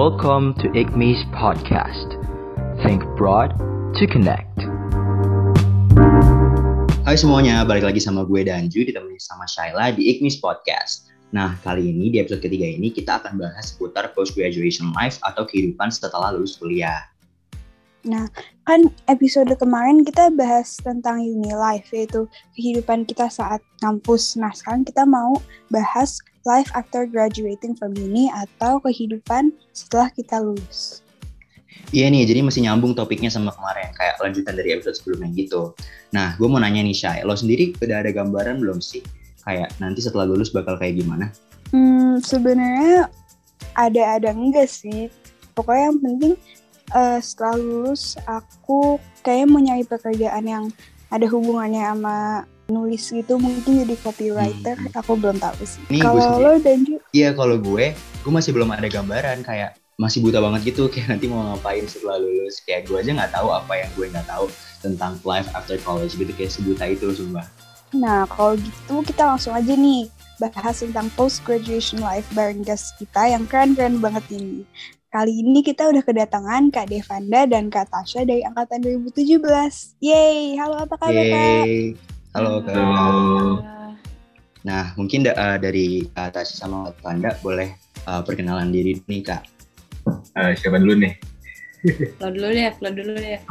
Welcome to IGMI's podcast. Think broad to connect. Hai semuanya, balik lagi sama gue Danju ditemani sama Shaila di IGMI's podcast. Nah, kali ini di episode ketiga ini kita akan bahas seputar post graduation life atau kehidupan setelah lulus kuliah. Nah, kan episode kemarin kita bahas tentang uni life, yaitu kehidupan kita saat kampus. Nah, sekarang kita mau bahas life after graduating from uni atau kehidupan setelah kita lulus. Iya nih, jadi masih nyambung topiknya sama kemarin, kayak lanjutan dari episode sebelumnya gitu. Nah, gue mau nanya nih, Syai, lo sendiri udah ada gambaran belum sih? Kayak nanti setelah lulus bakal kayak gimana? Hmm, sebenarnya ada-ada enggak sih. Pokoknya yang penting uh, setelah lulus aku kayak mau nyari pekerjaan yang ada hubungannya sama nulis gitu mungkin jadi copywriter hmm. aku belum tahu sih. Kalau lo dan juga iya kalau gue gue masih belum ada gambaran kayak masih buta banget gitu kayak nanti mau ngapain setelah lulus. Kayak gue aja nggak tahu apa yang gue nggak tahu tentang life after college gitu kayak sebuta itu sumpah. Nah kalau gitu kita langsung aja nih bahas tentang post graduation life bareng guest kita yang keren-keren banget ini. Kali ini kita udah kedatangan Kak Devanda dan Kak Tasha dari angkatan 2017. Yeay, halo apa kabar Kak? Halo Kak. Halo. Nah, mungkin uh, dari Kak Tasha sama Kak Devanda boleh uh, perkenalan diri nih Kak. Uh, siapa dulu nih? lo dulu ya, lo dulu ya.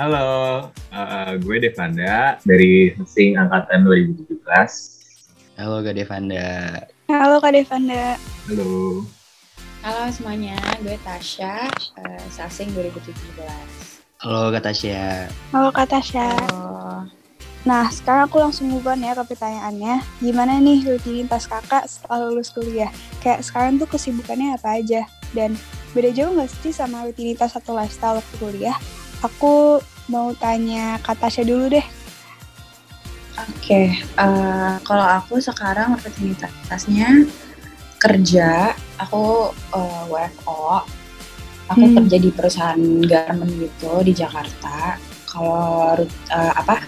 Halo, uh, gue Devanda dari Mesin Angkatan 2017. Halo Kak Devanda. Halo Kak Devanda. Halo. Halo semuanya, gue Tasya, uh, Sasing 2017. Halo Kak Tasya. Halo Kak Tasya. Halo. Nah, sekarang aku langsung move on ya ke pertanyaannya. Gimana nih rutinitas kakak setelah lulus kuliah? Kayak sekarang tuh kesibukannya apa aja? Dan beda jauh nggak sih sama rutinitas atau lifestyle waktu kuliah? Aku mau tanya Kak Tasya dulu deh. Oke, okay, uh, eh, kalau aku sekarang rutinitasnya kerja aku uh, eh, WFO aku hmm. kerja di perusahaan garment gitu di Jakarta kalau uh, apa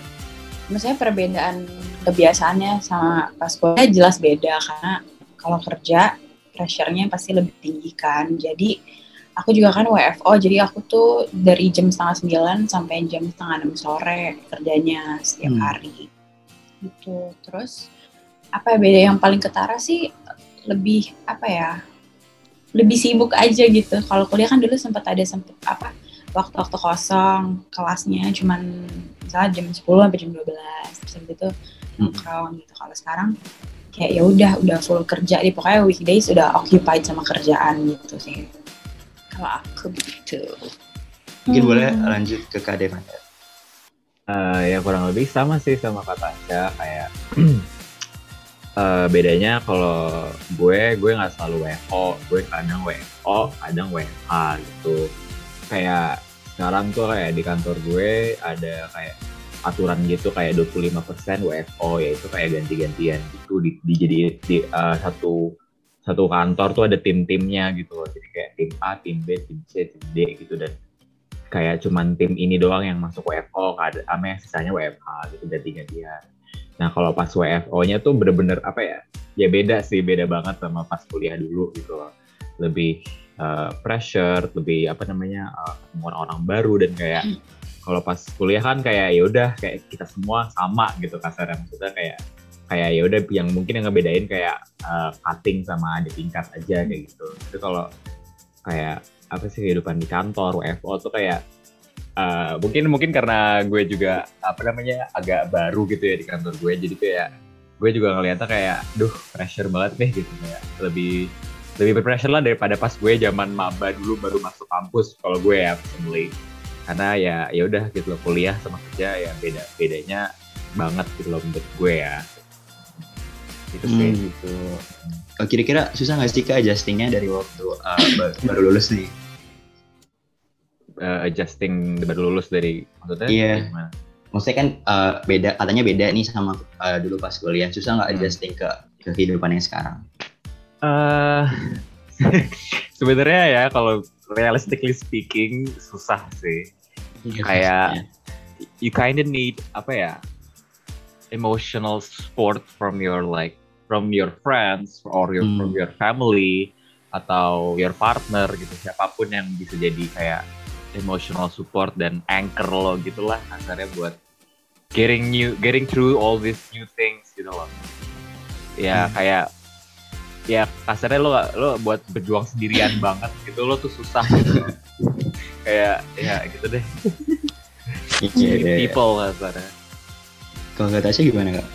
maksudnya perbedaan kebiasaannya sama pas kuliah jelas beda karena kalau kerja pressure-nya pasti lebih tinggi kan. Jadi aku juga kan WFO jadi aku tuh dari jam setengah sembilan sampai jam setengah enam sore kerjanya setiap hmm. hari. Gitu. Terus apa ya beda yang paling ketara sih lebih apa ya lebih sibuk aja gitu. Kalau kuliah kan dulu sempat ada sempat apa waktu-waktu kosong kelasnya cuman misalnya jam 10 sampai jam 12 terus gitu nongkrong gitu. Kalau sekarang kayak ya udah udah full kerja di pokoknya weekdays udah occupied sama kerjaan gitu sih. Kalau aku begitu mungkin hmm. boleh lanjut ke Kak Devan. Uh, ya kurang lebih sama sih sama kata Tasya kayak uh, bedanya kalau gue gue nggak selalu WO gue kadang WO kadang WH gitu kayak sekarang tuh kayak di kantor gue ada kayak aturan gitu kayak 25% WFO yaitu kayak ganti-gantian gitu di, di jadi di uh, satu satu kantor tuh ada tim-timnya gitu loh jadi kayak tim A, tim B, tim C, tim D gitu dan kayak cuman tim ini doang yang masuk WFO, ada ame sisanya WFH gitu ganti-gantian. Nah kalau pas WFO-nya tuh bener-bener apa ya? Ya beda sih, beda banget sama pas kuliah dulu gitu loh. Lebih uh, pressure, lebih apa namanya uh, orang-orang baru dan kayak hmm. kalau pas kuliah kan kayak ya udah kayak kita semua sama gitu kasarnya maksudnya kayak kayak ya udah yang mungkin yang ngebedain kayak uh, cutting sama ada tingkat aja kayak gitu. Tapi kalau kayak apa sih kehidupan di kantor WFO tuh kayak uh, mungkin mungkin karena gue juga apa namanya agak baru gitu ya di kantor gue jadi kayak gue juga ngeliatnya kayak duh pressure banget nih gitu kayak lebih lebih berpressure lah daripada pas gue zaman maba dulu baru masuk kampus kalau gue ya personally karena ya ya udah gitu loh kuliah sama kerja ya beda bedanya banget gitu loh menurut gue ya. Gitu hmm, sih gitu. Oh, kira-kira susah nggak sih kak adjustingnya dari waktu uh, baru lulus nih? Uh, adjusting baru lulus dari maksudnya iya. yeah. maksudnya kan uh, beda katanya beda nih sama uh, dulu pas kuliah. Susah nggak hmm. adjusting ke ke kehidupan yang sekarang uh, sebenarnya ya kalau realistically speaking susah sih yeah, kayak yeah. you kinda need apa ya emotional support from your like from your friends or your hmm. from your family atau your partner gitu siapa pun yang bisa jadi kayak emotional support dan anchor lo gitulah kasarnya buat getting new getting through all these new things gitu loh ya Hmm. kayak ya kasarnya lo lo buat berjuang sendirian banget gitu lo tuh susah gitu kayak ya gitu deh Iya, iya, iya. people kasarnya Kalau kata Tasya gimana kak?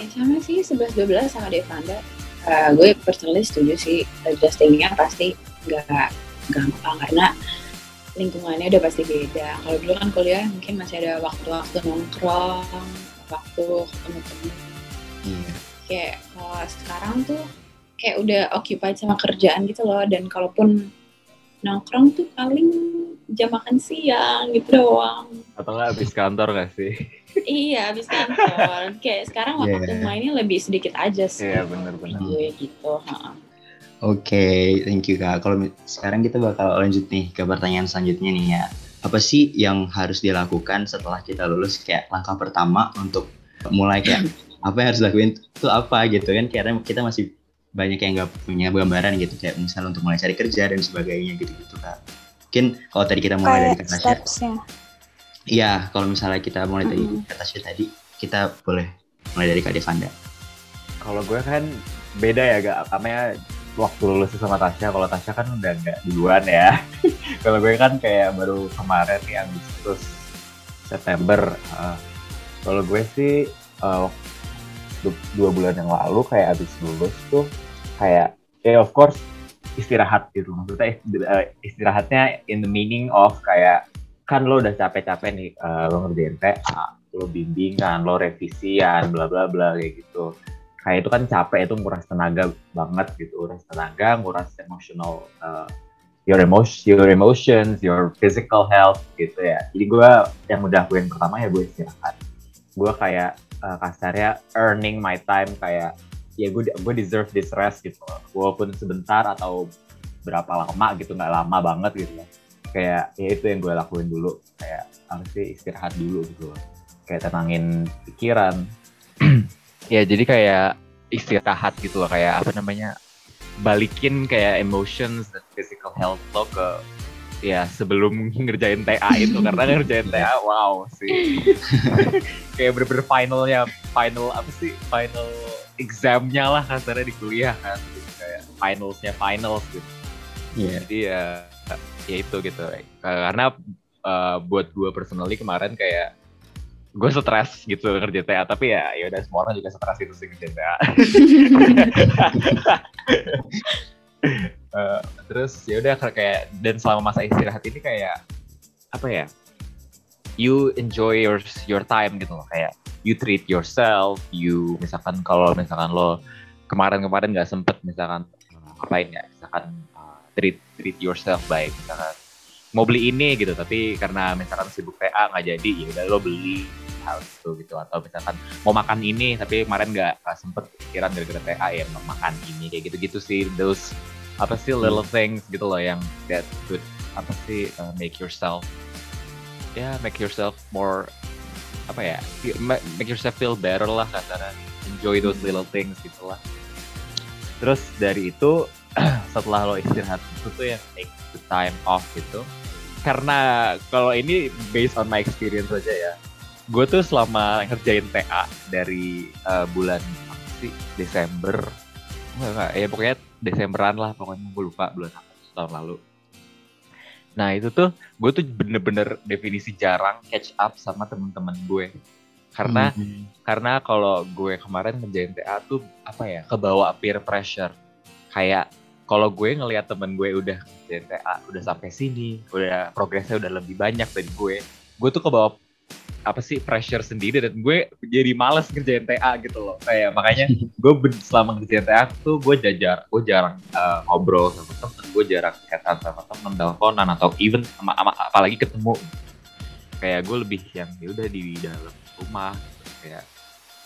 Ya sama sih 11-12 sama Devanda. Eh, gue personally setuju sih adjustingnya pasti nggak gampang karena lingkungannya udah pasti beda. Kalau dulu kan kuliah mungkin masih ada waktu-waktu nongkrong, waktu ketemu temen. Iya. Kayak kalau sekarang tuh kayak udah occupied sama kerjaan gitu loh. Dan kalaupun nongkrong tuh paling jam makan siang gitu doang. atau nggak habis kantor gak sih iya, habis kantor. kayak sekarang Iya. waktu mainnya lebih sedikit aja sih. Iya, bener-bener. Gue gitu. ha. Oke, thank you kak. Kalau sekarang kita bakal lanjut nih ke pertanyaan selanjutnya nih ya. Apa sih yang harus dilakukan setelah kita lulus? Kayak langkah pertama untuk mulai kayak apa yang harus dilakuin itu apa gitu kan? Karena kita masih banyak yang nggak punya gambaran gitu kayak misal untuk mulai cari kerja dan sebagainya gitu-gitu kak. Mungkin kalau tadi kita mulai dari Kayak kata Tasya, stepsnya. iya kalau misalnya kita mulai dari kata Tasya tadi, kita boleh mulai dari Kak Devanda. kalau gue kan beda ya gak karena waktu lulus sama Tasya kalau Tasya kan udah nggak duluan ya kalau gue kan kayak baru kemarin nih Agustus September Uh, kalau gue sih uh, dua bulan yang lalu kayak abis lulus tuh kayak ya of course istirahat gitu. Maksudnya uh, istirahatnya in the meaning of kayak kan lo udah capek-capek nih uh, lo ngerjain TA lo bimbingan lo revisian bla bla bla kayak gitu. Kayak itu kan capek itu nguras tenaga banget gitu. Nguras tenaga nguras emotional uh, your emotion your emotions your physical health gitu ya. Jadi gue yang udah gue yang pertama ya gue istirahat. Gue kayak uh, kasarnya earning my time kayak ya gue gue deserve this rest gitu walaupun sebentar atau berapa lama gitu nggak lama banget gitu kayak ya itu yang gue lakuin dulu. Kayak apa sih istirahat dulu gitu kayak tenangin pikiran. Ya jadi kayak istirahat gitu loh. Kayak apa namanya balikin kayak emotions dan physical health lo ke ya sebelum ngerjain TA itu karena ngerjain TA wow sih. Kayak bener-bener finalnya final apa sih? Final examnya lah kasarnya di kuliah kan. Gitu, kayak finalsnya finals gitu. Iya. jadi ya ya itu gitu. Karena uh, buat gue personally kemarin kayak gue stres gitu ngerjain TA tapi ya ya udah semua orang juga stres itu sih ngerjain TA Eh, terus ya udah kayak dan selama masa istirahat ini kayak apa ya you enjoy your your time gitu loh. Kayak you treat yourself you misalkan kalau misalkan lo kemarin-kemarin nggak sempet misalkan uh, ngapain ya misalkan uh, treat treat yourself baik misalkan mau beli ini gitu. Tapi karena misalkan sibuk TA nggak jadi ya udah lo beli hal itu gitu. Atau misalkan mau makan ini tapi kemarin nggak sempet pikiran gara-gara TA ya mau makan ini kayak gitu-gitu sih. Those apa sih little things gitu loh yang that could apa sih uh, make yourself ya make yourself more apa ya make yourself feel better lah kasarnya. Enjoy those little things gitu lah. Terus dari itu setelah lo istirahat itu tuh yang take the time off gitu. Karena kalau ini based on my experience aja ya gue tuh selama ngerjain TA dari uh, bulan apa sih? Desember. Enggak, enggak. Ya pokoknya Desemberan lah pokoknya. Gue lupa bulan apa tahun lalu. Nah itu tuh gue tuh bener-bener definisi jarang catch up sama temen-temen gue. Karena Mhm. karena kalau gue kemarin ngerjain TA tuh apa ya kebawa peer pressure. Kayak kalau gue ngelihat temen gue udah ngerjain TA udah sampai sini udah progresnya udah lebih banyak dari gue gue tuh kebawa apa sih pressure sendiri dan gue jadi males ngerjain TA gitu loh. Kayak makanya gue selama ngerjain TA tuh gue jajar gue jarang uh, ngobrol sama temen gue jarang chatan sama temen teleponan atau even sama, sama apalagi ketemu. Kayak gue lebih yang ya udah di dalam rumah kayak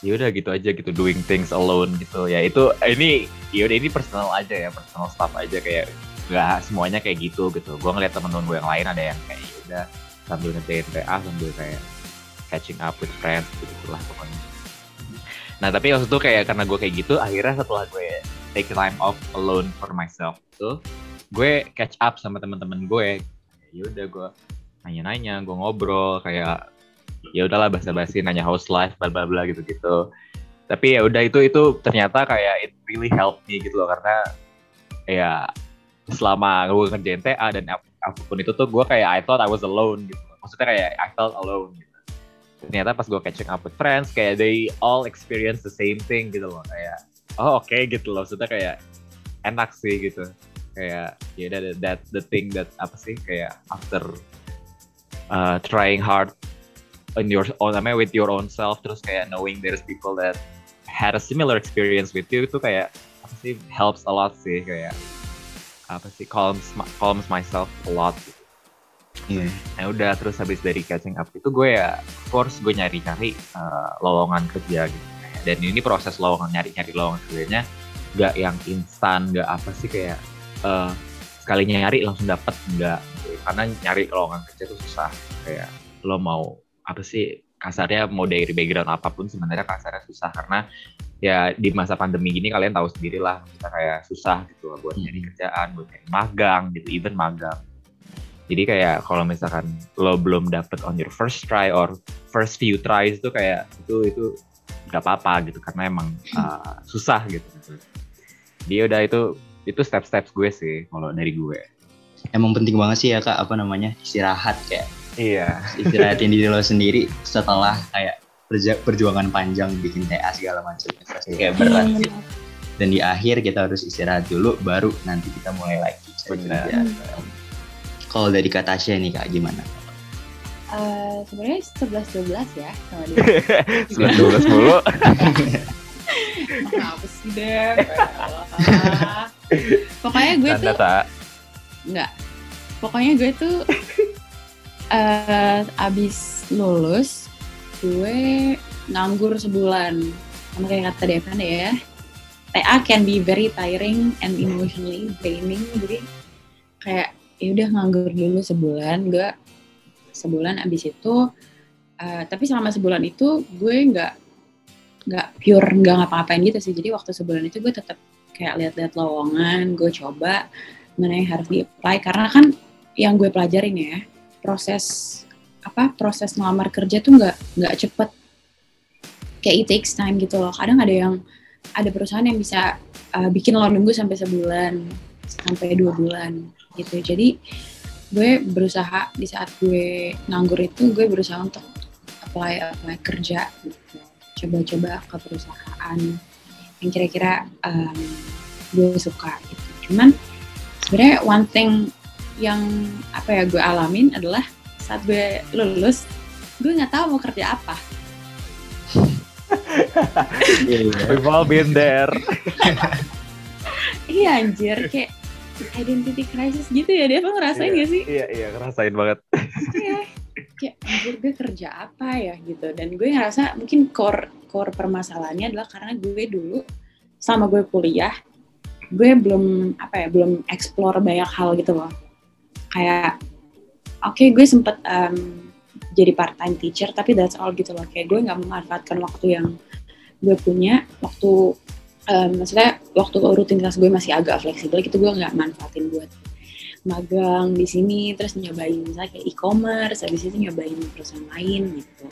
ya udah gitu aja gitu doing things alone gitu. Ya itu ini ya udah ini personal aja ya personal stuff aja kayak nggak semuanya kayak gitu gitu. Gue ngeliat temen-temen gue yang lain ada yang kayak ya udah sambil ngerjain TA sambil kayak catching up with friends gitu lah pokoknya. Nah tapi waktu itu kayak karena gue kayak gitu akhirnya setelah gue take time off alone for myself tuh gue catch up sama teman-teman gue ya udah gue nanya-nanya gue ngobrol kayak ya udahlah basa-basi nanya house life bla bla bla gitu gitu tapi ya udah itu itu ternyata kayak it really helped me gitu loh karena ya selama gue ngerjain TA dan ap- apa pun itu tuh gue kayak I thought I was alone gitu. Maksudnya kayak I felt alone gitu ternyata pas gue catching up with friends kayak they all experience the same thing gitu loh. Kayak oh oke gitu loh. Maksudnya kayak enak sih gitu. Kayak ya that, that the thing that apa sih kayak after uh, trying hard in your own I mean, with your own self terus kayak knowing there's people that had a similar experience with you itu kayak apa sih helps a lot sih. Kayak apa sih calms calms myself a lot. gitu. Iya. Nah udah terus habis dari catching up itu gue ya of course gue nyari-nyari uh, lowongan kerja gitu. Dan ini proses lowongan nyari-nyari lowongan kerjanya nggak yang instan, nggak apa sih kayak uh, sekalinya nyari langsung dapet nggak. gitu. Karena nyari lowongan kerja itu susah. Kayak lo mau apa sih kasarnya mau dari background apa pun sebenarnya kasarnya susah karena ya di masa pandemi gini kalian tahu sendiri lah kita kayak susah gitu buat nyari kerjaan, buat nyari magang gitu, even magang. Jadi kayak kalau misalkan lo belum dapet on your first try or first few tries itu kayak itu itu nggak apa-apa gitu karena emang uh, susah gitu. Dia udah itu itu step-steps gue sih kalau dari gue. Emang penting banget sih ya kak apa namanya istirahat kayak Iya. istirahatin diri lo sendiri setelah kayak perjuangan panjang bikin TA segala macam pasti kayak berat Hmm, gitu. dan di akhir kita harus istirahat dulu baru nanti kita mulai lagi cari Benar. Kalau dari kak Tasya nih kak gimana Eh, sebenarnya 11 12 ya sama dia. Sebelas dua belas mulu. Apa sih deh? Pokoknya gue Tanda tuh tak. Enggak. Pokoknya gue tuh eh abis lulus gue nganggur sebulan. Sama kayak kata Devan ya. TA can be very tiring and emotionally draining. Jadi kayak ya udah nganggur dulu sebulan. Gue sebulan abis itu eh, tapi selama sebulan itu gue nggak nggak pure nggak ngapa-ngapain gitu sih. Jadi waktu sebulan itu gue tetap kayak lihat-lihat lowongan, gue coba mana yang harus di-apply karena kan yang gue pelajarin ya proses apa proses ngelamar kerja tuh nggak nggak cepet kayak it takes time gitu loh kadang ada yang ada perusahaan yang bisa uh, bikin lo nunggu sampai sebulan sampai dua bulan gitu jadi gue berusaha di saat gue nganggur itu gue berusaha untuk apply apply kerja gitu coba-coba ke perusahaan yang kira-kira um, gue suka gitu cuman sebenarnya one thing yang apa ya gue alamin adalah saat gue lulus gue nggak tahu mau kerja apa. We've all been there. iya anjir kayak identity crisis gitu ya dia lo ngerasain gak sih? Iya iya ngerasain banget. Iya. kayak anjir gue kerja apa ya? Gitu. Dan gue ngerasa mungkin core core permasalahannya adalah karena gue dulu sama gue kuliah gue belum apa ya belum explore banyak hal gitu loh. Kayak oke gue sempet em, jadi part time teacher tapi that's all gitu loh. Kayak gue nggak memanfaatkan waktu yang gue punya waktu em, maksudnya waktu rutinitas gue masih agak fleksibel gitu gue nggak manfaatin buat magang di sini terus nyobain misalnya kayak e-commerce habis itu nyobain perusahaan lain gitu.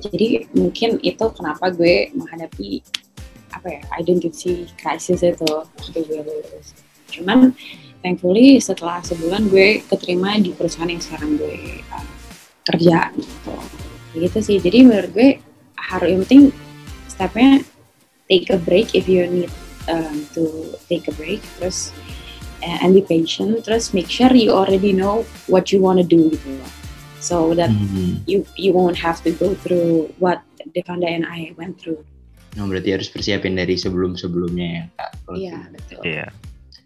Jadi mungkin itu kenapa gue menghadapi apa ya identity crisis itu waktu gue lulus. Cuman thankfully setelah sebulan gue keterima di perusahaan yang sekarang gue uh, kerja gitu. Gitu sih. Jadi menurut gue harus yang penting stepnya take a break if you need um, to take a break terus uh, and be patient terus make sure you already know what you want to do gitu loh so that Hmm. you you won't have to go through what Devanda and I went through Nah, berarti harus persiapin dari sebelum-sebelumnya ya kak. Kalau iya gitu. betul Iya.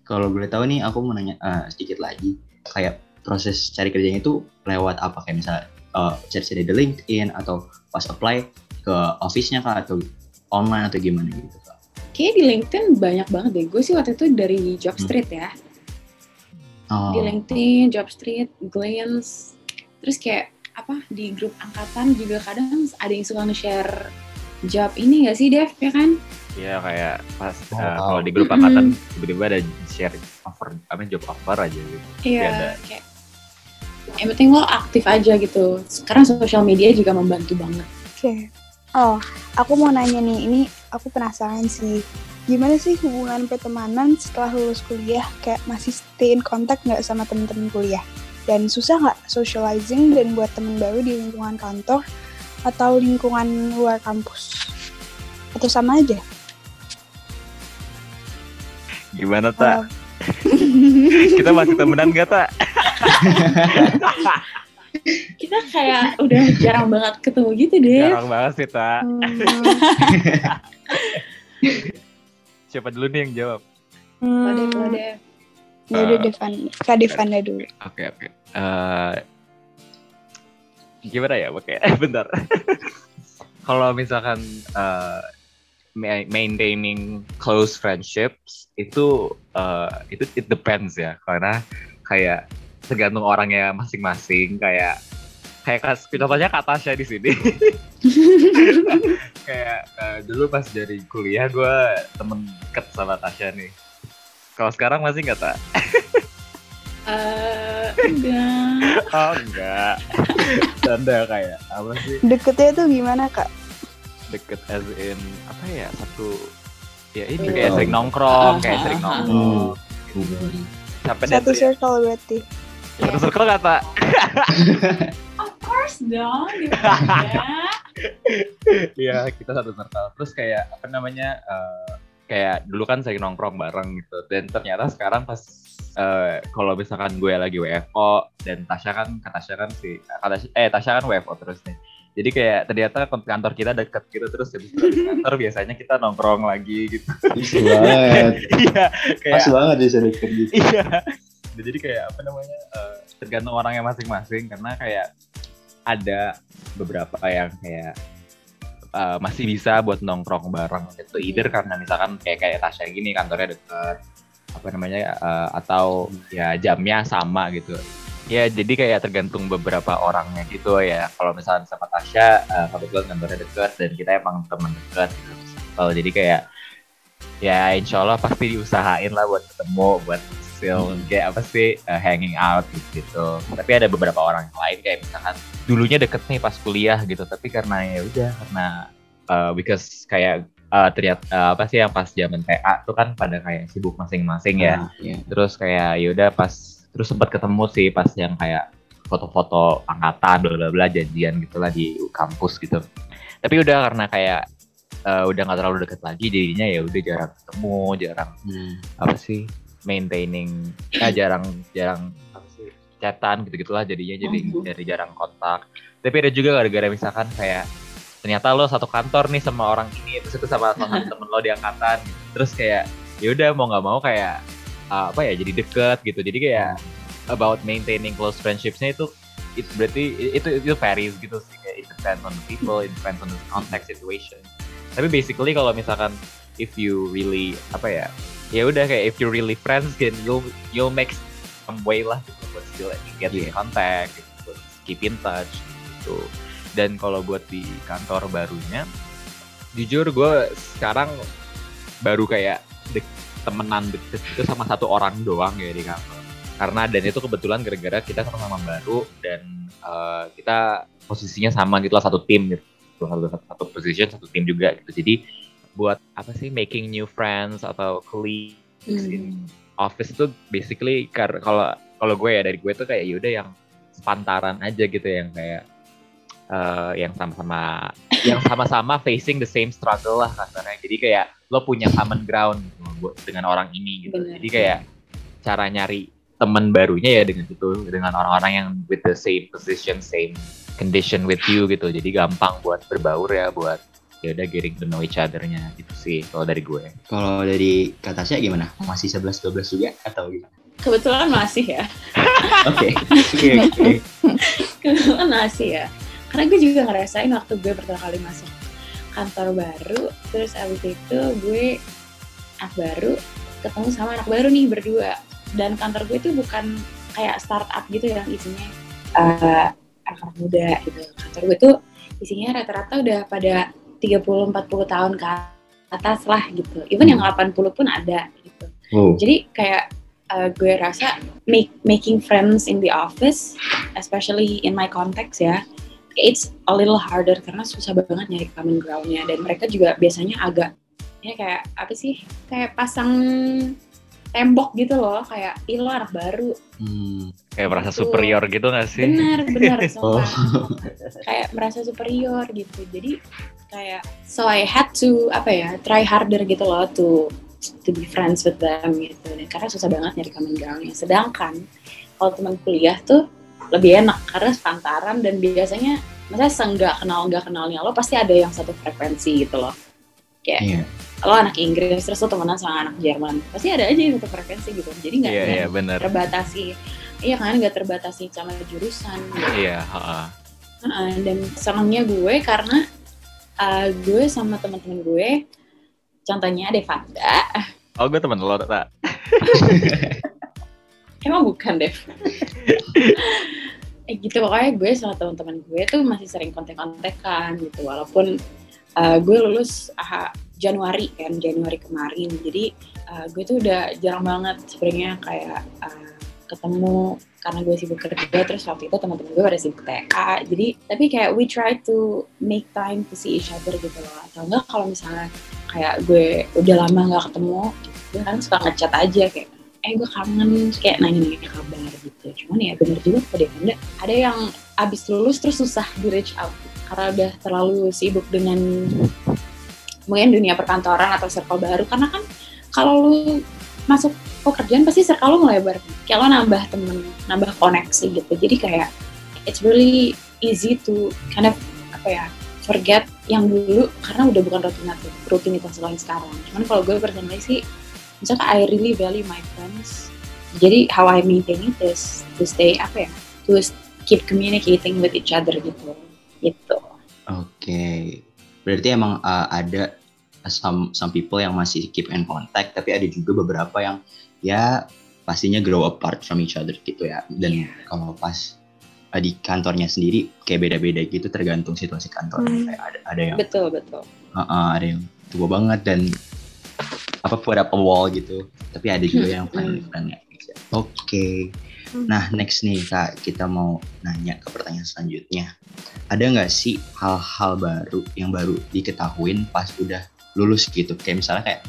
Kalau boleh tahu nih, aku mau nanya eh, sedikit lagi. Kayak proses cari kerjanya itu lewat apa? Kayak misalnya eh, cari-cari di LinkedIn atau pas apply ke office-nya kak atau online atau gimana gitu kak? Kayaknya di LinkedIn banyak banget deh. Gue sih waktu itu dari Jobstreet ya. Oh, Di LinkedIn, Jobstreet, Glance. Terus kayak apa di grup angkatan juga kadang ada yang suka nge-share job ini gak sih Dev ya kan? Iya kayak pas Oh, uh, kalau di grup angkatan tiba-tiba ada share offer, apa job offer aja gitu. Iya, kayak yang penting lo aktif aja gitu. Sekarang sosial media juga membantu banget. Oke. Oh, aku mau nanya nih, ini aku penasaran sih. Gimana sih hubungan pertemanan setelah lulus kuliah? Kayak masih stay in contact nggak sama temen-temen kuliah? Dan susah nggak socializing dan buat temen baru di lingkungan kantor atau lingkungan luar kampus? Atau sama aja? Gimana Oh, tak? Kita masih temenan gak tak? Kita kayak udah jarang banget ketemu gitu deh. Jarang banget sih tak. hmm, Siapa dulu nih yang jawab? Hmm, lo deh. ya udah Devan, Kak Devanda dulu. Oke oke. Eh, gimana ya? Oke, bentar. Kalau misalkan eh, ma- maintaining close friendships itu eh, itu it depends ya, karena kayak tergantung orangnya masing-masing. Kayak kayak contohnya Kak Tasya di sini. kayak eh, dulu pas dari kuliah gue temen deket sama Tasya nih. Kalau sekarang masih nggak tak? Eh, enggak. Oh enggak. Tanda kayak apa sih? Deketnya tuh gimana kak? Deket as in apa ya satu ya ini Oh. kayak sering nongkrong, Ah, kayak ah, sering ah, ah. nongkrong. Sampai Satu dari circle berarti. Satu circle kata. Of course dong, gimana? Iya kita satu circle. Terus kayak apa namanya? eh, kayak dulu kan sering nongkrong bareng gitu. Dan ternyata sekarang pas eh, kalau misalkan gue lagi WFO dan Tasya kan, kata Tasya kan si, kata eh Tasya kan WFO terus nih. Jadi kayak ternyata kantor kita deket gitu terus habis dari kantor biasanya kita nongkrong lagi gitu. Banget. Iya, kayak Pas banget disuruh kerja. iya. Jadi kayak apa namanya eh, tergantung orangnya masing-masing karena kayak ada beberapa yang kayak eh, masih bisa buat nongkrong bareng gitu. Either karena misalkan kayak kayak Tasya gini kantornya deket apa namanya eh, atau ya jamnya sama gitu. Ya jadi kayak tergantung beberapa orangnya gitu ya. Kalau misalnya sama Tasya eh, kebetulan kantornya deket dan kita emang teman dekat gitu. Kalau jadi kayak ya insya Allah pasti diusahain lah buat ketemu buat still kayak apa sih uh, hanging out gitu, tapi ada beberapa orang yang lain kayak misalkan dulunya deket nih pas kuliah gitu tapi karena ya udah karena uh, because kayak uh, ternyata uh, apa sih yang pas zaman TA tuh kan pada kayak sibuk masing-masing ya Nah, iya. terus kayak ya udah pas terus sempat ketemu sih pas yang kayak foto-foto angkatan bla bla bla janjian gitulah di kampus gitu tapi udah karena kayak eh, udah nggak terlalu deket lagi jadinya ya udah jarang ketemu jarang Hmm. apa sih maintaining ya jarang jarang apa sih chatan gitu gitulah jadinya jadi Mhm. dari jarang kontak. Tapi ada juga gara-gara misalkan kayak ternyata lo satu kantor nih sama orang ini terus itu sama salah satu temen lo di angkatan terus kayak ya udah mau nggak mau kayak uh, apa ya jadi deket gitu. Jadi kayak about maintaining close friendships-nya itu itu berarti itu itu varies gitu sih. Kayak it depends on the people it depends on the context situation. Tapi basically kalau misalkan if you really apa ya ya udah kayak if you really friends then you'll you'll make some way lah gitu buat still get in Yeah. contact gitu, keep in touch gitu. Dan kalau buat di kantor barunya jujur gue sekarang baru kayak dek, temenan deket itu sama satu orang doang ya di kantor. Karena dan itu kebetulan gara-gara kita sama-sama baru dan eh, kita posisinya sama gitu lah satu tim gitu. Satu, satu, satu position satu tim juga gitu. Jadi buat apa sih making new friends atau colleagues in Hmm. office itu basically kalau kalau gue ya dari gue tuh kayak yaudah yang sepantaran aja gitu yang kayak eh, yang sama-sama yang sama-sama facing the same struggle lah kasarnya jadi kayak lo punya common ground gitu dengan orang ini gitu Bener. jadi kayak cara nyari teman barunya ya dengan itu dengan orang-orang yang with the same position same condition with you gitu jadi gampang buat berbaur ya buat ya udah getting to know each other-nya gitu sih kalau dari gue Kalau dari Kak Tasya gimana? Masih 11 12 juga atau gimana? Kebetulan masih ya. Oke. Oke. Kebetulan masih ya. Karena gue juga ngerasain waktu gue pertama kali masuk kantor baru, terus abis itu gue anak baru ketemu sama anak baru nih berdua. Dan kantor gue itu bukan kayak startup gitu yang isinya eh, anak-anak muda gitu. Kantor gue tuh isinya rata-rata udah pada 30-40 tahun ke atas lah gitu. Even yang 80 pun ada gitu. Oh. Jadi kayak uh, gue rasa make, making friends in the office, especially in my context ya, it's a little harder karena susah banget nyari common ground-nya dan mereka juga biasanya agak ya kayak apa sih kayak pasang tembok gitu loh kayak ih lo anak baru Hmm. Kayak merasa Gitu. superior gitu gak sih? bener bener Oh. kayak merasa superior gitu jadi kayak so I had to apa ya try harder gitu loh to to be friends with them gitu dan karena susah banget nyari common groundnya sedangkan kalau teman kuliah tuh lebih enak karena sepantaran dan biasanya masa senggak kenal nggak kenalnya lo pasti ada yang satu frekuensi gitu loh kayak Iya. lo anak Inggris terus lo temenan sama anak Jerman pasti ada aja yang satu frekuensi gitu jadi nggak nggak iya bener. terbatasi iya kan nggak terbatasi sama jurusan gitu. Iya, heeh. Heeh, dan senangnya gue karena uh, gue sama teman-teman gue contohnya Devanda Oh, gue temen lo, tak? emang bukan Dev eh gitu pokoknya gue sama teman-teman gue tuh masih sering kontek-kontekan gitu walaupun uh, gue lulus ah, Januari kan Januari kemarin. Jadi uh, gue tuh udah jarang banget sebenarnya kayak uh, ketemu karena gue sibuk kerja. Terus waktu itu teman-teman gue pada sibuk TA jadi tapi kayak we try to make time to see each other gitu loh. Atau enggak kalau misalnya kayak gue udah lama nggak ketemu gue kan suka ngechat aja kayak eh gue kangen. Kayak nanya-nanya kabar gitu. Cuman ya bener juga deh ada. Yang abis lulus terus susah di reach out karena udah terlalu sibuk dengan mungkin dunia perkantoran atau circle baru. Karena kan kalau lu masuk pekerjaan pasti circle lu melebar kayak lo nambah temen nambah koneksi gitu. Jadi kayak it's really easy to kind of apa ya forget yang dulu karena udah bukan rutinitas rutinitas lo yang sekarang. Cuman kalau gue personally sih misalkan I really value my friends. Jadi how I maintain it is to stay apa ya to keep communicating with each other gitu. Gitu Oke. Berarti emang uh, ada some some people yang masih keep in contact, tapi ada juga beberapa yang ya pastinya grow apart from each other gitu ya. Dan Iya. kalau pas uh, di kantornya sendiri kayak beda-beda gitu tergantung situasi kantor. Hmm. Kayak ada ada yang betul betul uh, uh, ada yang tua banget dan apa put up a wall gitu. Tapi ada juga yang friendly friendly. Oke. Hmm. Nah next nih kak kita mau nanya ke pertanyaan selanjutnya. Ada nggak sih hal-hal baru yang baru diketahuin pas udah lulus gitu? Kayak misalnya kayak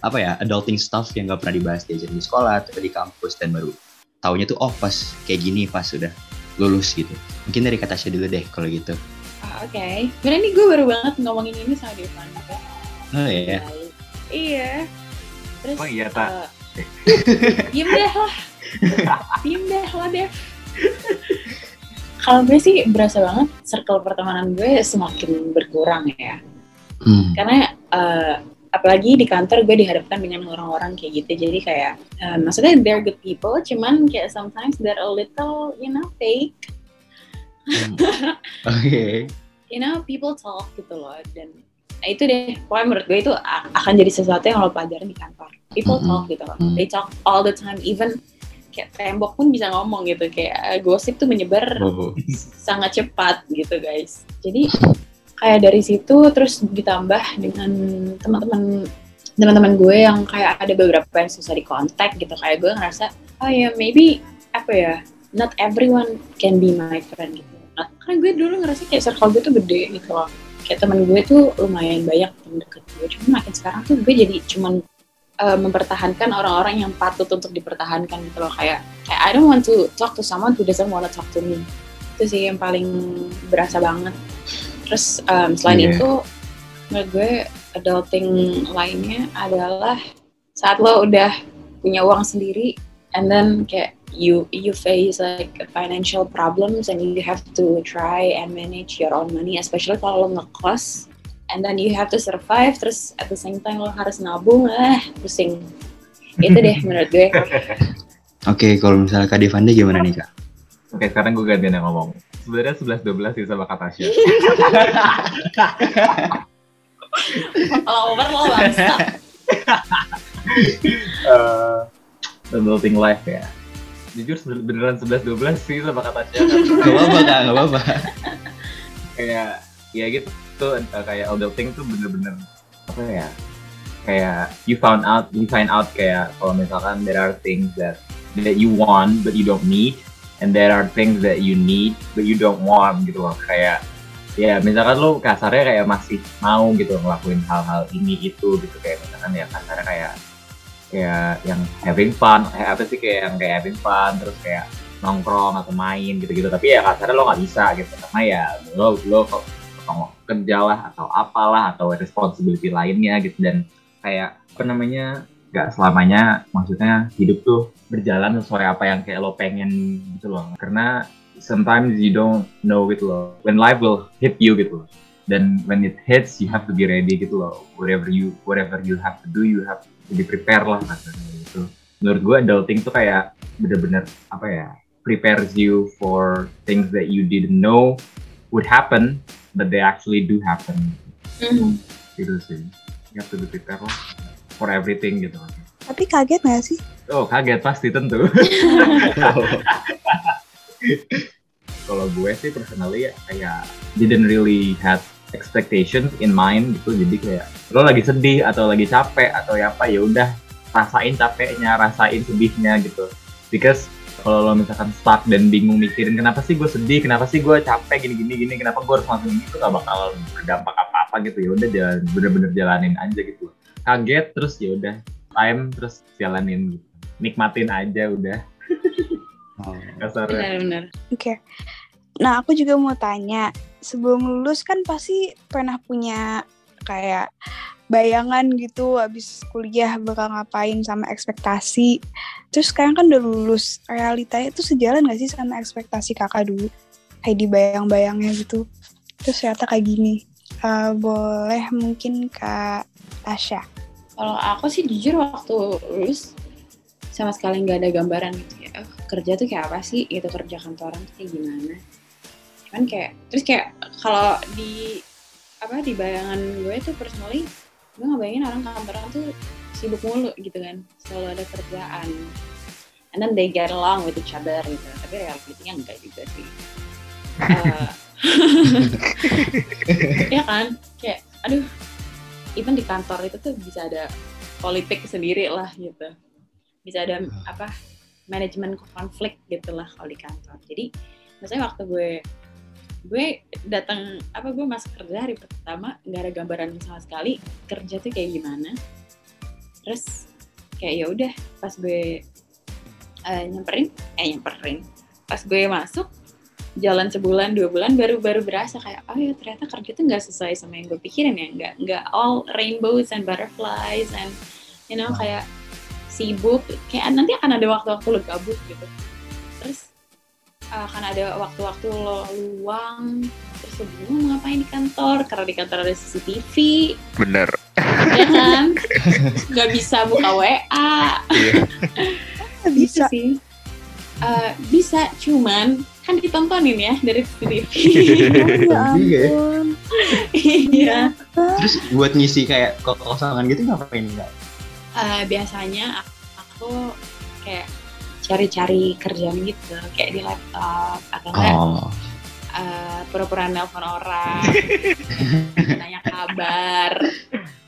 apa ya adulting stuff yang nggak pernah dibahas diajarin di sekolah atau di kampus dan baru tahunya tuh oh pas kayak gini pas udah lulus gitu. Mungkin dari kata Tasya dulu deh kalau gitu. Ah, oke Sebenarnya ini gue baru banget ngomongin ini sama Devan Oh iya. iya terus Oh iya, Tak. eh, diem deh lah deh lah Dev kalau gue sih berasa banget circle pertemanan gue semakin berkurang ya Hmm. karena eh, apalagi di kantor gue dihadapkan dengan orang-orang kayak gitu jadi kayak eh, maksudnya they're good people cuman kayak sometimes they're a little you know fake Hmm. Oke. you know people talk gitu loh dan nah itu deh pokoknya menurut gue itu akan jadi sesuatu yang lo pelajarin di kantor people Mm-mm. talk gitu loh Mm. they talk all the time even kayak tembok pun bisa ngomong gitu kayak eh, gosip tuh menyebar Oh. sangat cepat gitu guys. Jadi kayak dari situ terus ditambah dengan teman-teman teman-teman gue yang kayak ada beberapa yang susah dikontak gitu. Kayak gue ngerasa oh ya maybe apa ya not everyone can be my friend. Gitu. Nah, karena gue dulu ngerasa kayak circle gue tuh gede gitu loh. Kayak teman gue tuh lumayan banyak temen deket gue. Cuma makin sekarang tuh gue jadi cuman uh, mempertahankan orang-orang yang patut untuk dipertahankan gitu loh. Kayak kayak I don't want to talk to someone who doesn't want to talk to me. Itu sih yang paling berasa banget. Terus um, selain Iya. itu menurut gue adulting lainnya adalah saat lo udah punya uang sendiri and then kayak you you face like financial problems and you have to try and manage your own money especially kalau lo ngekos and then you have to survive terus at the same time lo harus nabung eh pusing itu deh menurut gue Oke, kalau misalnya Kak Devanda gimana nih Kak? Oke, sekarang gue gantian yang ngomong. Sebenarnya 11-12 sih sama kata Tasya. kalau over lo bangsa Eh, adulting life ya. Jujur beneran 11-12 sih sama kata Tasya. Gak apa-apa Kak, gak apa-apa. kayak ya gitu tuh eh, kayak adulting tuh bener-bener apa ya kayak you found out you find out kayak kalau misalkan there are things that that you want but you don't need and there are things that you need but you don't want gitu loh. Kayak ya misalkan lo kasarnya kayak masih mau gitu ngelakuin hal-hal ini itu gitu. Kayak misalkan ya kasarnya kayak kayak yang having fun eh, apa sih kayak yang kayak having fun terus kayak nongkrong atau main gitu-gitu. Tapi ya kasarnya lo nggak bisa gitu karena ya lo lo kalau kerja lah atau apalah atau responsibility lainnya gitu. Dan kayak apa namanya nggak selamanya maksudnya hidup tuh berjalan sesuai apa yang kayak lo pengen gitu loh. Karena sometimes you don't know gitu loh. When life will hit you gitu loh. Dan when it hits you have to be ready gitu loh. Whatever you whatever you have to do you have to be prepared lah katanya gitu. Menurut gue adulting tuh kayak bener-bener apa ya prepares you for things that you didn't know would happen but they actually do happen. Mhm. gitu sih. You have to be prepared lah for everything gitu. Tapi kaget gak sih? oh kaget pasti tentu. Kalau gue sih personally ya kayak didn't really have expectations in mind gitu. Jadi kayak lo lagi sedih atau lagi capek atau ya apa ya udah rasain capeknya rasain sedihnya gitu. Because kalau lo misalkan stuck dan bingung mikirin kenapa sih gue sedih kenapa sih gue capek gini gini gini kenapa gue harus langsung ini tuh gak bakal berdampak apa apa gitu ya udah jalan bener-bener jalanin aja gitu kaget terus ya udah time terus jalanin gitu nikmatin aja udah Oh. kasarnya Benar-benar. Oke. Nah, aku juga mau tanya, sebelum lulus kan pasti pernah punya kayak bayangan gitu habis kuliah bakal ngapain sama ekspektasi. Terus sekarang kan udah lulus, realitanya itu sejalan gak sih sama ekspektasi kakak dulu? Kayak dibayang-bayangnya gitu. Terus ternyata kayak gini. Eh, boleh mungkin Kak Tasya. Kalau aku sih jujur waktu lulus sama sekali nggak ada gambaran gitu ya. Oh, kerja tuh kayak apa sih? Gitu kerja kantoran tuh kayak gimana? Cuman kayak terus kayak kalau di apa di bayangan gue tuh personally gue ngebayangin orang kantoran tuh sibuk mulu gitu kan selalu ada kerjaan. And then they get along with each other gitu. Tapi realitinya enggak juga sih. Eh, ya kan? Kayak aduh even di kantor itu tuh bisa ada politik sendiri lah gitu. Bisa ada apa manajemen konflik gitu lah kalau di kantor. Jadi maksudnya waktu gue gue datang apa gue masuk kerja hari pertama nggak ada gambaran sama sekali kerja tuh kayak gimana. Terus kayak ya udah pas gue eh, nyamperin eh nyamperin. Pas gue masuk jalan sebulan dua bulan baru baru berasa kayak oh ya ternyata kerja tuh nggak sesuai sama yang gue pikirin ya. Nggak nggak all rainbows and butterflies and you know kayak sibuk. Kayak nanti akan ada waktu-waktu lo gabut gitu. uh, akan ada waktu-waktu lo luang terus lo bingung mau ngapain di kantor karena di kantor ada CCTV Bener. ya kan nggak bisa buka WA Iya. Bisa. Gitu sih Eh, bisa cuman kan ditontonin ya dari CCTV ya Iya. ampun. iya Terus buat ngisi kayak kekosongan gitu ngapain enggak? Eh, biasanya aku kayak cari-cari kerjaan gitu kayak di laptop atau enggak Oh. eh, pura-pura nelpon orang nanya kabar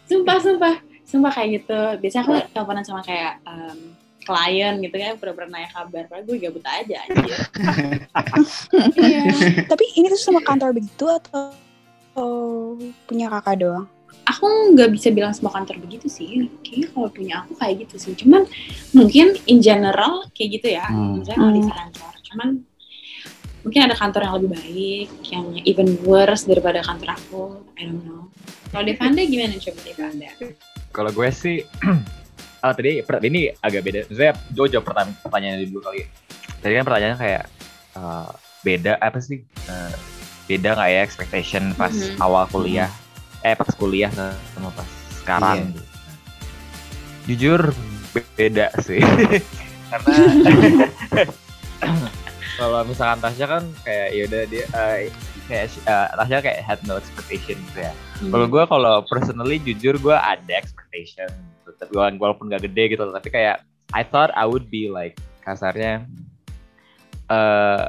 sumpah sumpah sumpah kayak gitu biasanya aku teleponan sama kayak em, klien gitu kan pura-pura nanya kabar padahal gue gabut aja anjir iya Tapi ini tuh sama kantor begitu atau oh, punya kakak doang? Aku nggak bisa bilang semua kantor begitu sih kayaknya kalau punya aku kayak gitu sih cuman mungkin in general kayak gitu ya Hmm. misalnya kalau di Hmm. kantor cuman mungkin ada kantor yang lebih baik yang even worse daripada kantor aku I don't know kalau Devanda gimana coba Devanda Kalau gue sih, ah tadi ini agak beda. Saya jauh pertanyaan pertanyaannya dulu kali. Tadi kan pertanyaannya kayak eh, beda apa sih? Eh, beda nggak ya expectation pas Mhm. awal kuliah? Eh pas kuliah sama pas sekarang. Iya. Jujur beda sih, karena kalau misalkan Tasya kan kayak yaudah dia eh, kayak eh, Tasya kayak had no expectation gitu ya. Kalau gue kalau personally jujur gue ada expectation, gitu. tapi wala- walaupun gak gede gitu, tapi kayak I thought I would be like kasarnya eh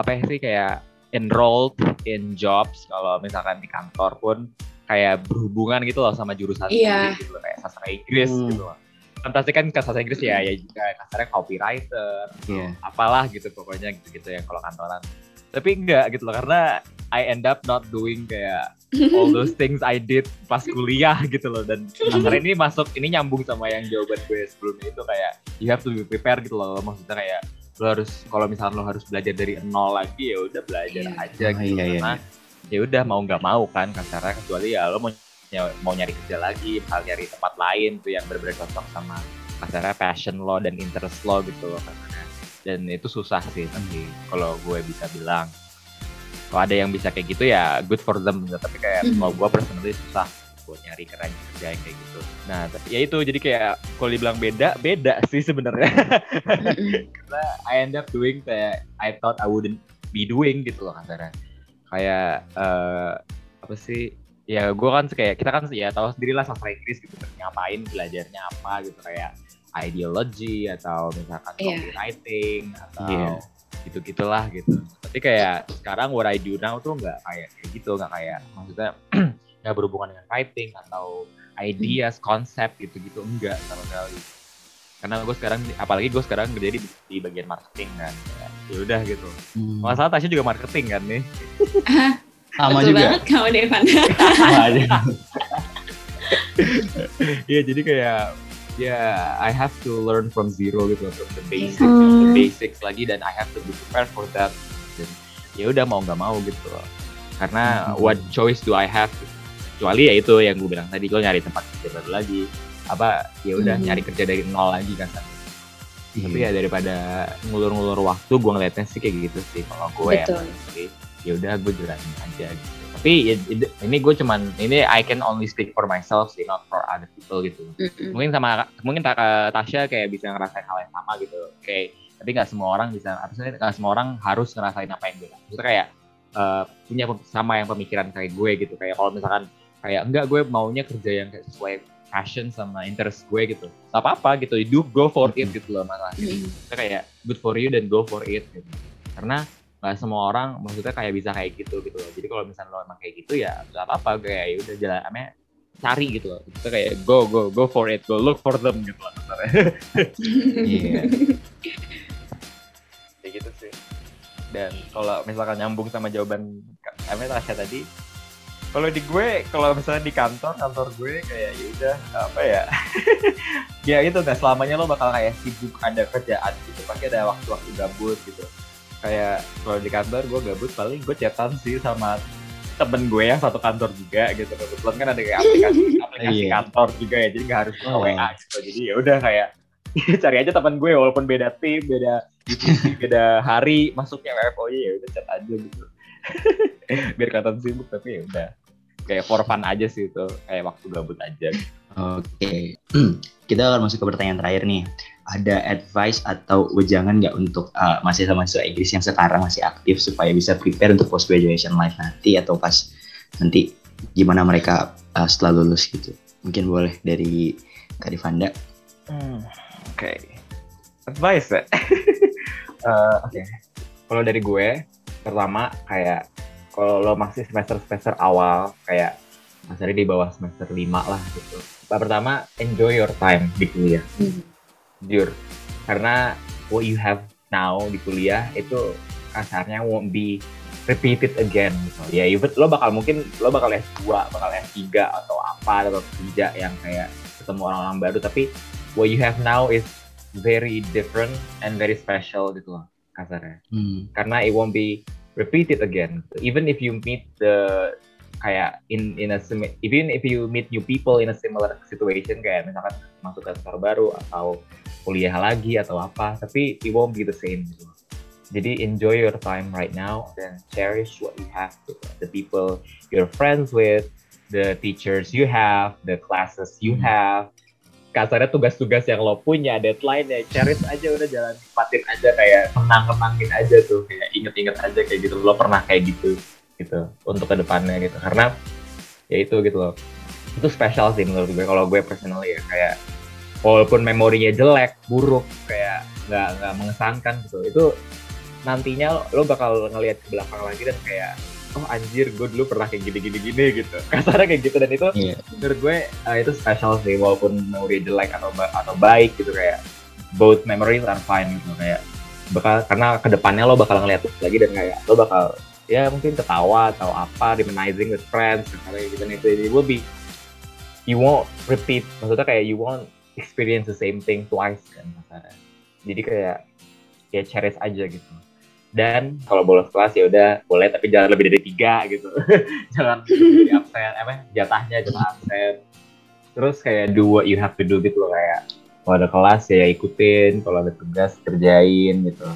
apa ya sih kayak enrolled in jobs kalau misalkan di kantor pun kayak berhubungan gitu loh sama jurusan Iya. sendiri gitu loh. kayak sastra Inggris Hmm. gitu kan pasti kan ke sastra Inggris ya ya juga kasarnya copywriter Iya. apalah gitu pokoknya gitu-gitu ya kalau kantoran tapi enggak gitu loh karena I end up not doing kayak all those things I did pas kuliah gitu loh dan akhirnya ini masuk ini nyambung sama yang jawaban gue sebelumnya itu kayak you have to be prepared gitu loh maksudnya kayak lo harus kalau misalnya lo harus belajar dari nol lagi ya udah belajar Iya. aja Oh, gitu iya, iya, karena ya udah mau nggak mau kan kasarnya kecuali ya lo mau mau nyari kerja lagi hal nyari tempat lain tuh yang benar-benar cocok sama kasarnya passion lo dan interest lo gitu loh kasarnya dan itu susah sih tapi kalau gue bisa bilang kalau ada yang bisa kayak gitu ya good for them gitu. tapi kayak Mhm. kalau gue personally susah buat nyari kerja kerja yang kayak gitu nah t- ya itu jadi kayak kalau dibilang beda beda sih sebenarnya Mm-mm. karena I end up doing kayak I thought I wouldn't be doing gitu loh kasarnya kayak eh, apa sih ya gue kan kayak kita kan ya tahu sendiri lah sastra Inggris gitu ngapain belajarnya apa gitu kayak ideology atau misalkan Iya. copywriting atau Iya. gitu gitulah gitu tapi kayak sekarang what I do now tuh nggak kayak kayak gitu nggak kayak maksudnya nggak berhubungan dengan writing atau ideas konsep gitu gitu enggak sama sekali karena gue sekarang apalagi gue sekarang kerja di, di bagian marketing kan Kayak, ya udah gitu Hmm. Nggak salah Tasya juga marketing kan nih Sama Betul juga. banget kamu Devan. Sama aja. Iya jadi kayak ya I have to learn from zero gitu from the basics Hmm. from the basics lagi dan I have to be prepared for that dan ya udah mau nggak mau gitu loh karena Hmm. what choice do I have kecuali ya itu yang gue bilang tadi lo nyari tempat kerja baru lagi apa ya udah Hmm. nyari kerja dari nol lagi kan tapi Iya. ya daripada ngulur-ngulur waktu gue ngeliatnya sih kayak gitu sih kalau gue ya ya udah gue jalanin aja gitu tapi ya, ini gue cuman ini I can only speak for myself sih not for other people gitu Mm-mm. mungkin sama mungkin Ta- Tasya kayak bisa ngerasain hal yang sama gitu kayak tapi nggak semua orang bisa maksudnya nggak semua orang harus ngerasain apa yang gue maksudnya kayak eh, punya sama yang pemikiran kayak gue gitu kayak kalau misalkan kayak enggak gue maunya kerja yang kayak sesuai passion sama interest gue gitu. Gak apa-apa gitu do go for it gitu loh malah. Mm-mm. Maksudnya kayak good for you dan go for it gitu. Karena nggak semua orang maksudnya kayak bisa kayak gitu gitu loh. Jadi kalau misalnya lo emang kayak gitu ya nggak apa-apa. Kayak ya udah jalan amnya cari gitu loh. Itu kayak go go go for it go look for them gitu loh. Iya. kayak gitu sih. Dan kalau misalkan nyambung sama jawaban Ame Tasya tadi kalau di gue kalau misalnya di kantor kantor gue kayak ya udah apa ya. Ya itu nggak selamanya lo bakal kayak sibuk ada kerjaan gitu. Pasti ada waktu-waktu gabut gitu. Kayak kalau di kantor gue gabut paling gue chatan sih sama temen gue yang satu kantor juga gitu. Kebetulan kan ada kayak aplikasi aplikasi Iya. kantor juga ya jadi nggak harus ke Oh. WA gitu. Jadi ya udah kayak cari aja teman gue walaupun beda tim beda divisi, beda hari masuknya WFO ya udah chat aja gitu. Biar kelihatan sibuk tapi ya udah kayak for fun aja sih itu kayak waktu gabut aja Oke, kita akan masuk ke pertanyaan terakhir nih. Ada advice atau wejangan nggak untuk uh, mahasiswa-mahasiswa Inggris yang sekarang masih aktif supaya bisa prepare untuk post graduation life nanti atau pas nanti gimana mereka uh, setelah lulus gitu? Mungkin boleh dari Kak Divanda. Hmm, oke. Advice ya? Eh, oke. Kalau dari gue, pertama kayak kalau lo masih semester-semester awal, kayak masih di bawah semester 5 lah gitu. Pertama, enjoy your time di kuliah. Hmm. Jujur. Karena what you have now di kuliah itu kasarnya won't be repeated again gitu. Ya even lo bakal mungkin lo bakal S2, bakal S3 atau apa atau kerja yang kayak ketemu orang-orang baru tapi what you have now is very different and very special gitu loh kasarnya Hmm. karena it won't be repeated again even if you meet the kayak in in a even if you meet new people in a similar situation kayak misalkan masuk ke kantor baru atau kuliah lagi atau apa tapi it won't be the same gitu jadi enjoy your time right now dan cherish what you have gitu. the people you're friends with the teachers you have the classes you have kasarnya tugas-tugas yang lo punya deadline ya cherish aja udah jalan nikmatin aja kayak kenang-kenangin aja tuh kayak inget-inget aja kayak gitu lo pernah kayak gitu gitu untuk ke depannya gitu. Karena ya itu gitu loh. Itu spesial sih menurut gue kalau gue personally ya kayak walaupun memorinya jelek buruk kayak nggak nggak mengesankan gitu itu nantinya lo, lo bakal ngelihat ke belakang lagi dan kayak oh anjir gue dulu pernah kayak gini gini gini gitu. Kasarnya kayak gitu dan itu Iya. menurut gue uh, itu special sih walaupun memori jelek atau ba- atau baik gitu kayak both memories are fine gitu kayak bakal karena ke depannya lo bakal ngeliat lagi dan kayak lo bakal ya mungkin ketawa atau apa reminiscing with friends kayak gitu dan itu it will be you won't repeat maksudnya kayak you won't experience the same thing twice kan kasarnya jadi kayak ya cherish aja gitu dan kalau bolos kelas ya udah boleh tapi jangan lebih dari tiga gitu. Jangan jadi absen apa jatahnya jatah absen. Terus kayak do what you have to do gitu loh kayak kalau ada kelas ya ikutin kalau ada tugas kerjain gitu.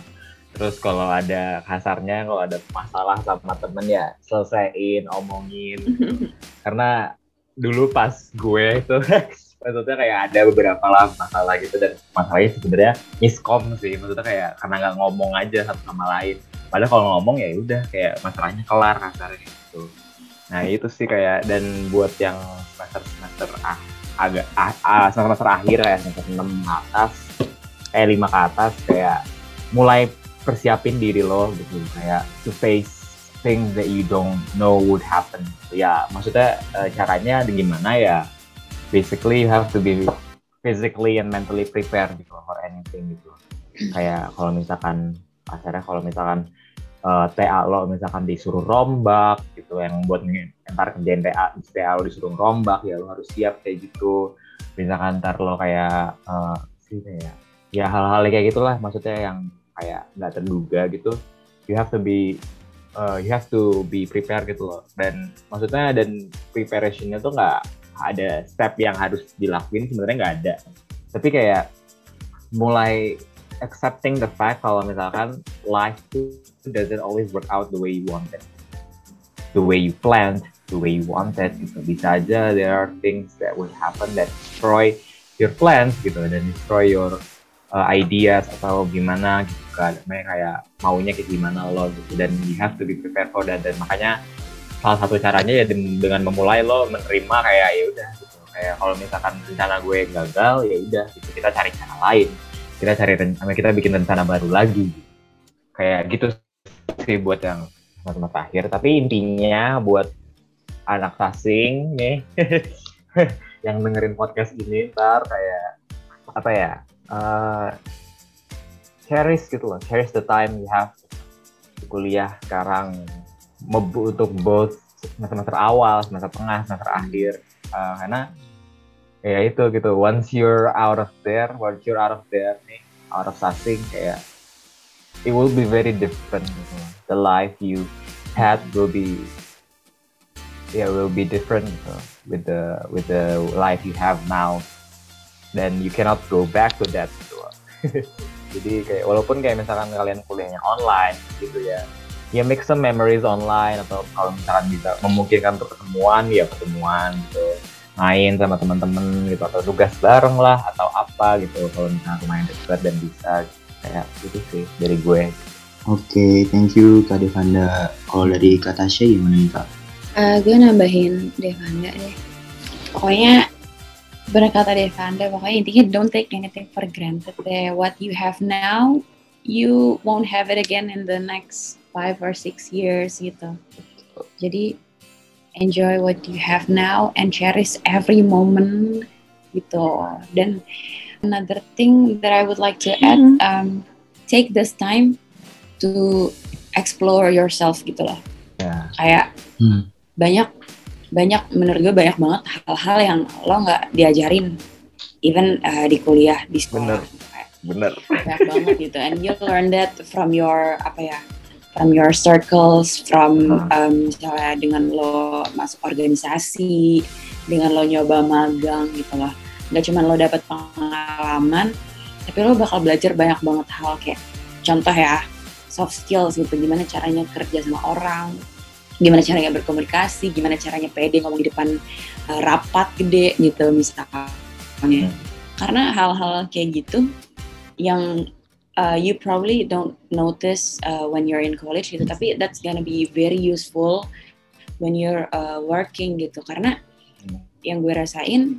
Terus kalau ada kasarnya kalau ada masalah sama temen ya selesaiin omongin gitu. karena dulu pas gue itu maksudnya kayak ada beberapa lah masalah gitu dan masalahnya sebenarnya miskom sih. Maksudnya kayak karena nggak ngomong aja satu sama lain. Padahal kalau ngomong ya udah kayak masalahnya kelar kasarnya gitu. Nah itu sih kayak dan buat yang semester semester ah, agak ah, ah, semester semester akhir kayak semester 6 ke atas eh 5 ke atas kayak mulai persiapin diri lo gitu. Kayak to face things that you don't know would happen. Ya maksudnya eh, caranya gimana ya basically you have to be physically and mentally prepared gitu for anything gitu. Kayak kalau misalkan kasarnya kalau misalkan eh, TA lo misalkan disuruh rombak gitu yang buat ntar kerjain TA TA lo disuruh rombak ya lo harus siap kayak gitu. Misalkan ntar lo kayak sih ya ya hal-hal kayak gitulah maksudnya yang kayak nggak terduga gitu. You have to be uh, you have to be prepared gitu loh. Dan maksudnya dan preparationnya tuh nggak ada step yang harus dilakuin sebenarnya nggak ada. Tapi kayak mulai accepting the fact kalau misalkan life doesn't always work out the way you wanted the way you planned the way you wanted gitu. Bisa aja there are things that will happen that destroy your plans gitu. Dan destroy your uh, ideas atau gimana gitu kan. Kayak maunya kayak gimana lo gitu. Dan you have to be prepared for that. Dan makanya salah satu caranya ya den- dengan memulai lo menerima kayak ya udah gitu. Kayak kalau misalkan rencana gue gagal ya udah gitu. Kita cari cara lain. Kita cari rencana kita bikin rencana baru lagi. Kayak gitu sih buat yang semester akhir. Tapi intinya buat anak sasing nih yang dengerin podcast ini ntar kayak apa ya eh cherish gitu loh. Cherish the time you have. Kuliah sekarang untuk both semester awal semester tengah semester akhir. Eh, karena ya itu gitu once you're out of there once you're out of there nih out of sasing kayak it will be very different. Gitu the life you had will be yeah will be different gitu, with the with the life you have now. Then you cannot go back to that. Gitu jadi kayak walaupun kayak misalkan kalian kuliahnya online gitu ya ya make some memories online atau kalau misalkan bisa memungkinkan untuk ketemuan ya ketemuan gitu main sama teman-teman gitu atau tugas bareng lah atau apa gitu kalau misalkan lumayan dekat dan bisa kayak gitu sih dari gue Oke, thank you Kak Devanda. Kalau dari Kak Tasya gimana nih Kak? Eh, gue nambahin Devanda deh. Pokoknya bener kata Devanda, pokoknya intinya don't take anything for granted deh. What you have now, you won't have it again in the next five or six years gitu. Jadi enjoy what you have now and cherish every moment gitu. Dan another thing that I would like to add, Mhm. um, take this time to explore yourself gitu loh. ya Kayak Hmm. banyak banyak menurut gue banyak banget hal-hal yang lo nggak diajarin even uh, di kuliah di sekolah Bener. gitu. Bener banyak banget gitu and you learn that from your apa ya from your circles from um, misalnya dengan lo masuk organisasi dengan lo nyoba magang gitu lah. Nggak cuma lo dapet pengalaman tapi lo bakal belajar banyak banget hal kayak contoh ya soft skills gitu. Gimana caranya kerja sama orang gimana caranya berkomunikasi gimana caranya pede ngomong di depan uh, rapat gede gitu misalnya. Karena hal-hal kayak gitu yang uh, you probably don't notice uh, when you're in college gitu tapi that's gonna be very useful when you're uh, working gitu karena Hmm. yang gue rasain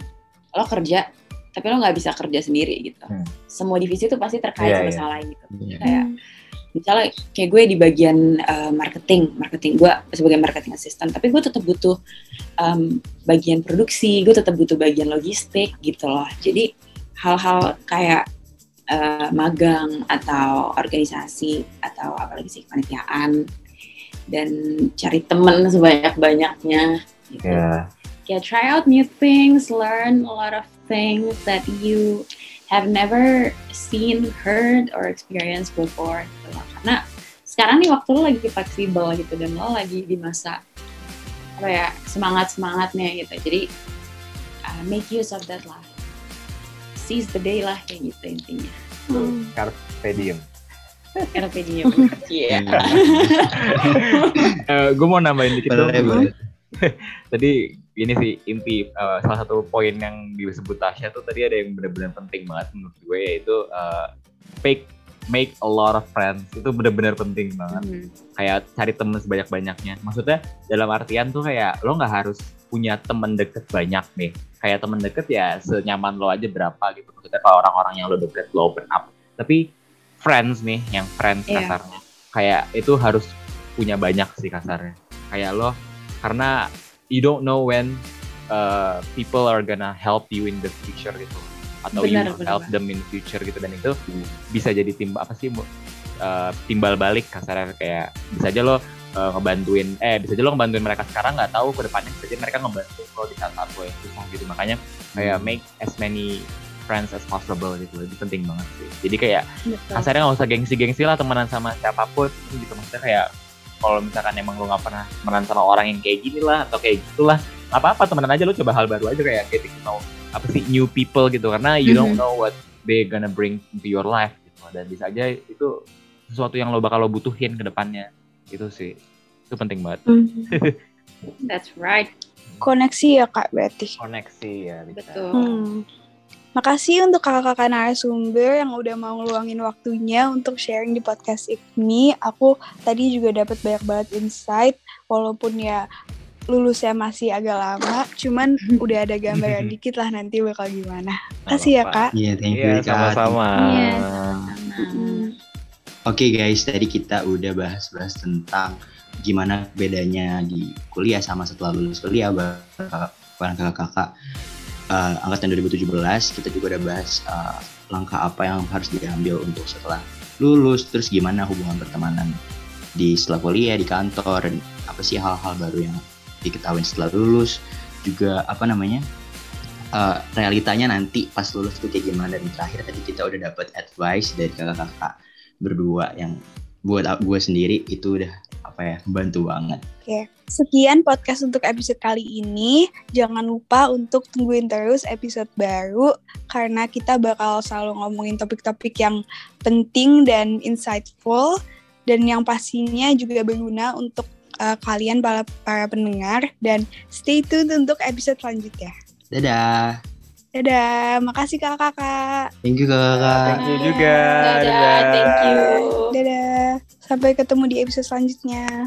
lo kerja tapi lo nggak bisa kerja sendiri gitu Hmm. semua divisi tuh pasti terkait Iya, sama sama lain gitu Iya. kayak misalnya kayak gue di bagian uh, marketing, marketing gue sebagai marketing assistant, tapi gue tetap butuh um, bagian produksi, gue tetap butuh bagian logistik gitu loh. Jadi hal-hal kayak uh, magang atau organisasi atau apalagi sih kepanitiaan dan cari temen sebanyak-banyaknya gitu. Ya. Yeah, try out new things, learn a lot of things that you have never seen, heard, or experienced before. Gitu loh. Karena sekarang nih waktu lo lagi fleksibel gitu dan lo lagi di masa apa ya semangat semangatnya gitu. Jadi uh, make use of that lah. Seize the day lah kayak gitu intinya. Hmm. Carpe diem. Carpe diem. Iya. gue mau nambahin dikit dong. Boleh, boleh. Tadi ini sih inti uh, salah satu poin yang disebut Tasya tuh tadi ada yang benar-benar penting banget menurut gue yaitu uh, make make a lot of friends itu benar-benar penting banget Hmm. kayak cari temen sebanyak-banyaknya maksudnya dalam artian tuh kayak lo nggak harus punya temen deket banyak nih. Kayak temen deket ya senyaman lo aja berapa gitu. Maksudnya kalau orang-orang yang lo deket lo open up. Tapi friends nih yang friends Iya. kasarnya. Kayak itu harus punya banyak sih kasarnya. Kayak lo karena you don't know when uh, people are gonna help you in the future gitu. Atau you Benar, will benar. help them in the future gitu. Dan itu bisa jadi timbal apa sih uh, timbal balik kasarnya. Kayak bisa aja lo uh, ngebantuin eh bisa aja lo ngebantuin mereka. Sekarang nggak tahu ke depannya bisa aja mereka ngebantu lo di saat saat lo yang susah gitu. Makanya kayak Hmm. make as many friends as possible gitu. Itu penting banget sih. Jadi kayak Betul. kasarnya nggak usah gengsi-gengsi lah temenan sama siapa pun gitu. Maksudnya kayak kalau misalkan emang lo nggak pernah temenan sama orang yang kayak gini lah atau kayak gitulah nggak apa-apa temenan aja. Lo coba hal baru aja kayak getting to know apa sih new people gitu. Karena you don't Mhm. know what they gonna bring into your life gitu. Dan bisa aja itu sesuatu yang lo bakal lo butuhin ke depannya itu sih itu penting banget Hmm. That's right. Koneksi ya kak berarti. koneksi ya bisa. Betul. Hmm. Makasih untuk kakak-kakak narasumber yang udah mau ngeluangin waktunya untuk sharing di podcast ini. Aku tadi juga dapat banyak banget insight, walaupun ya lulusnya masih agak lama, cuman udah ada gambaran dikit lah nanti bakal gimana. Makasih ya kak. Iya, thank you Iya Kak. sama-sama. Iya, Hmm. Oke guys, tadi kita udah bahas-bahas tentang gimana bedanya di kuliah sama setelah lulus kuliah bareng kakak-kakak. Eh, angkatan 2017 kita juga udah bahas eh, langkah apa yang harus diambil untuk setelah lulus terus gimana hubungan pertemanan di setelah kuliah di kantor dan apa sih hal-hal baru yang diketahui setelah lulus. Juga apa namanya eh, realitanya nanti pas lulus tuh kayak gimana dan terakhir tadi kita udah dapat advice dari kakak-kakak berdua yang buat gue sendiri itu udah apa ya bantu banget Sekian podcast untuk episode kali ini. Jangan lupa untuk tungguin terus episode baru karena kita bakal selalu ngomongin topik-topik yang penting dan insightful dan yang pastinya juga berguna untuk uh, kalian para para pendengar dan stay tune untuk episode selanjutnya. dadah Dadah, makasih kakak-kakak. thank you kakak Thank you juga. Dadah, thank you. Dadah, sampai ketemu di episode selanjutnya.